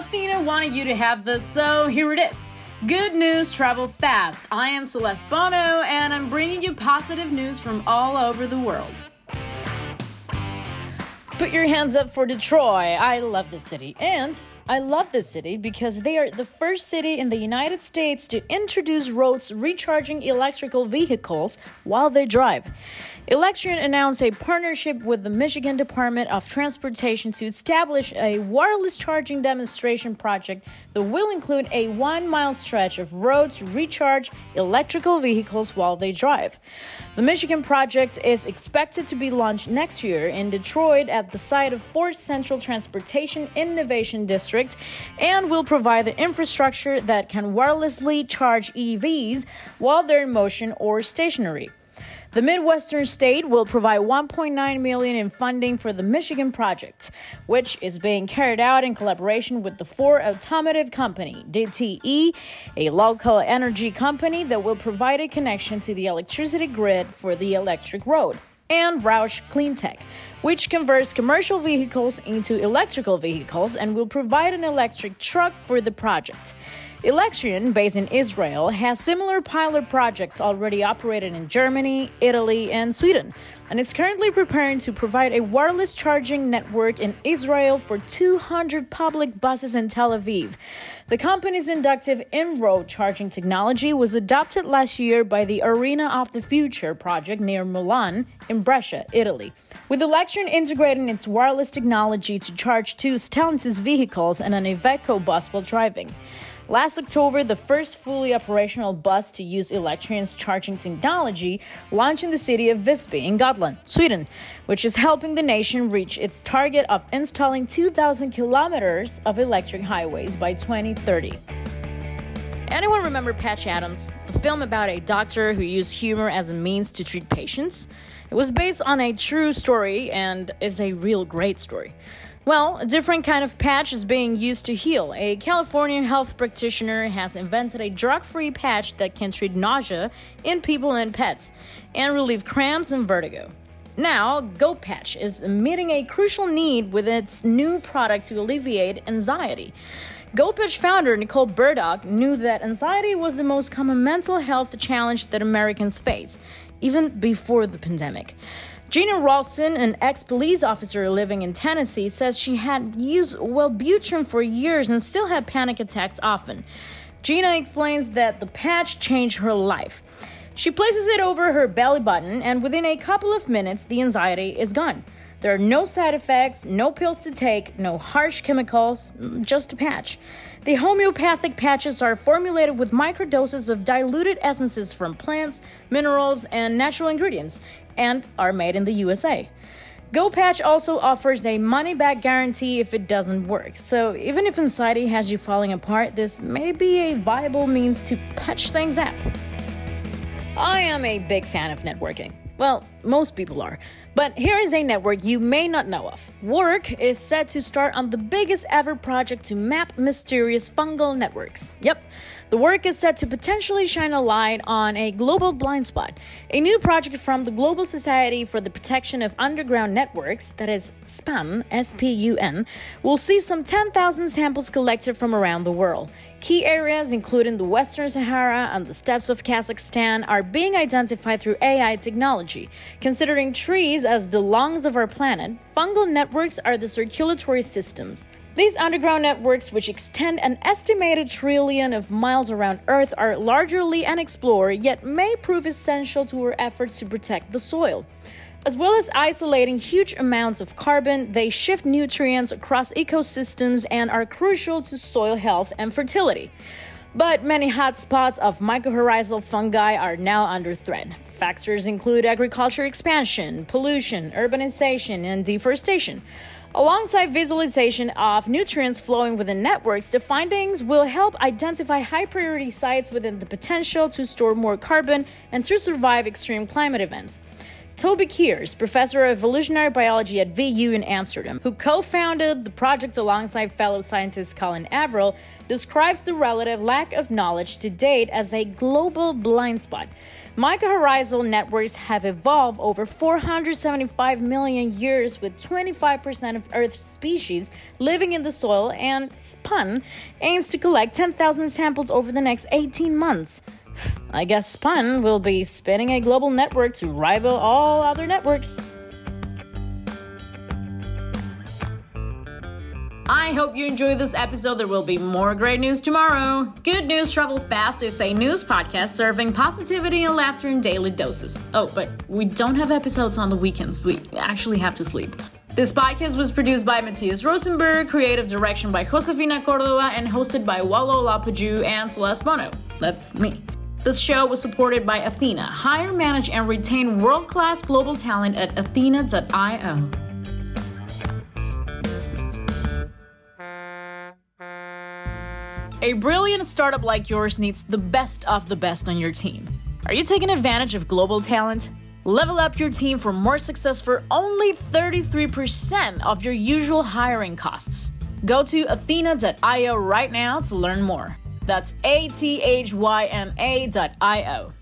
Athyna wanted you to have this, so here it is. Good news travel fast. I am Celeste Bono, and I'm bringing you positive news from all over the world. Put your hands up for Detroit. I love this city. And I love this city because they are the first city in the United States to introduce roads recharging electrical vehicles while they drive. Electreon announced a partnership with the Michigan Department of Transportation to establish a wireless charging demonstration project that will include a one mile stretch of road to recharge electrical vehicles while they drive. The Michigan project is expected to be launched next year in Detroit at the site of Ford Central Transportation Innovation District and will provide the infrastructure that can wirelessly charge EVs while they're in motion or stationary. The Midwestern state will provide 1.9 million in funding for the Michigan project, which is being carried out in collaboration with the Ford Automotive Company, DTE, a local energy company that will provide a connection to the electricity grid for the electric road and Roush Cleantech, which converts commercial vehicles into electrical vehicles and will provide an electric truck for the project. Electreon, based in Israel, has similar pilot projects already operated in Germany, Italy, and Sweden, and is currently preparing to provide a wireless charging network in Israel for 200 public buses in Tel Aviv. The company's inductive in-road charging technology was adopted last year by the Arena of the Future project near Milan in Brescia, Italy. With Electreon integrating its wireless technology to charge two Stellantis vehicles and an Iveco bus while driving. Last October, the first fully operational bus to use Electreon's charging technology launched in the city of Visby in Gotland, Sweden, which is helping the nation reach its target of installing 2,000 kilometers of electric highways by 2030. Anyone remember Patch Adams, film about a doctor who used humor as a means to treat patients? It was based on a true story and is a real great story. Well, a different kind of patch is being used to heal. A California health practitioner has invented a drug free patch that can treat nausea in people and pets and relieve cramps and vertigo. Now, GoPatch is meeting a crucial need with its new product to alleviate anxiety. GoPatch founder Nicole Burdock knew that anxiety was the most common mental health challenge that Americans face, even before the pandemic. Gina Ralston, an ex police officer living in Tennessee, says she had used Wellbutrin for years and still had panic attacks often. Gina explains that the patch changed her life. She places it over her belly button, and within a couple of minutes, the anxiety is gone. There are no side effects, no pills to take, no harsh chemicals, just a patch. The homeopathic patches are formulated with microdoses of diluted essences from plants, minerals, and natural ingredients, and are made in the USA. GoPatch also offers a money back guarantee if it doesn't work. So, even if anxiety has you falling apart, this may be a viable means to patch things up. I am a big fan of networking. Well, most people are. But here is a network you may not know of. Work is set to start on the biggest ever project to map mysterious fungal networks. Yep, the work is set to potentially shine a light on a global blind spot. A new project from the Global Society for the Protection of Underground Networks, that is SPUN, S P U N, will see some 10,000 samples collected from around the world. Key areas, including the Western Sahara and the steppes of Kazakhstan, are being identified through AI technology. Considering trees as the lungs of our planet, fungal networks are the circulatory systems. These underground networks, which extend an estimated trillion of miles around Earth, are largely unexplored yet may prove essential to our efforts to protect the soil. As well as isolating huge amounts of carbon, they shift nutrients across ecosystems and are crucial to soil health and fertility. But many hotspots of mycorrhizal fungi are now under threat. Factors include agriculture expansion, pollution, urbanization, and deforestation. Alongside visualization of nutrients flowing within networks, the findings will help identify high priority sites within the potential to store more carbon and to survive extreme climate events. Toby Kiers, professor of evolutionary biology at VU in Amsterdam, who co founded the project alongside fellow scientist Colin Averill, describes the relative lack of knowledge to date as a global blind spot. Mycorrhizal networks have evolved over 475 million years with 25% of Earth's species living in the soil, and SPUN aims to collect 10,000 samples over the next 18 months. I guess SPUN will be spinning a global network to rival all other networks. I hope you enjoyed this episode. There will be more great news tomorrow. Good News Travel Fast is a news podcast serving positivity and laughter in daily doses. Oh, but we don't have episodes on the weekends. We actually have to sleep. This podcast was produced by Matthias Rosenberg, creative direction by Josefina Cordova, and hosted by Wallo Lapaju and Celeste Bono. That's me. This show was supported by Athyna. Hire, manage, and retain world class global talent at athyna.io. A brilliant startup like yours needs the best of the best on your team. Are you taking advantage of global talent? Level up your team for more success for only 33% of your usual hiring costs. Go to athyna.io right now to learn more. That's A T H Y N A.io.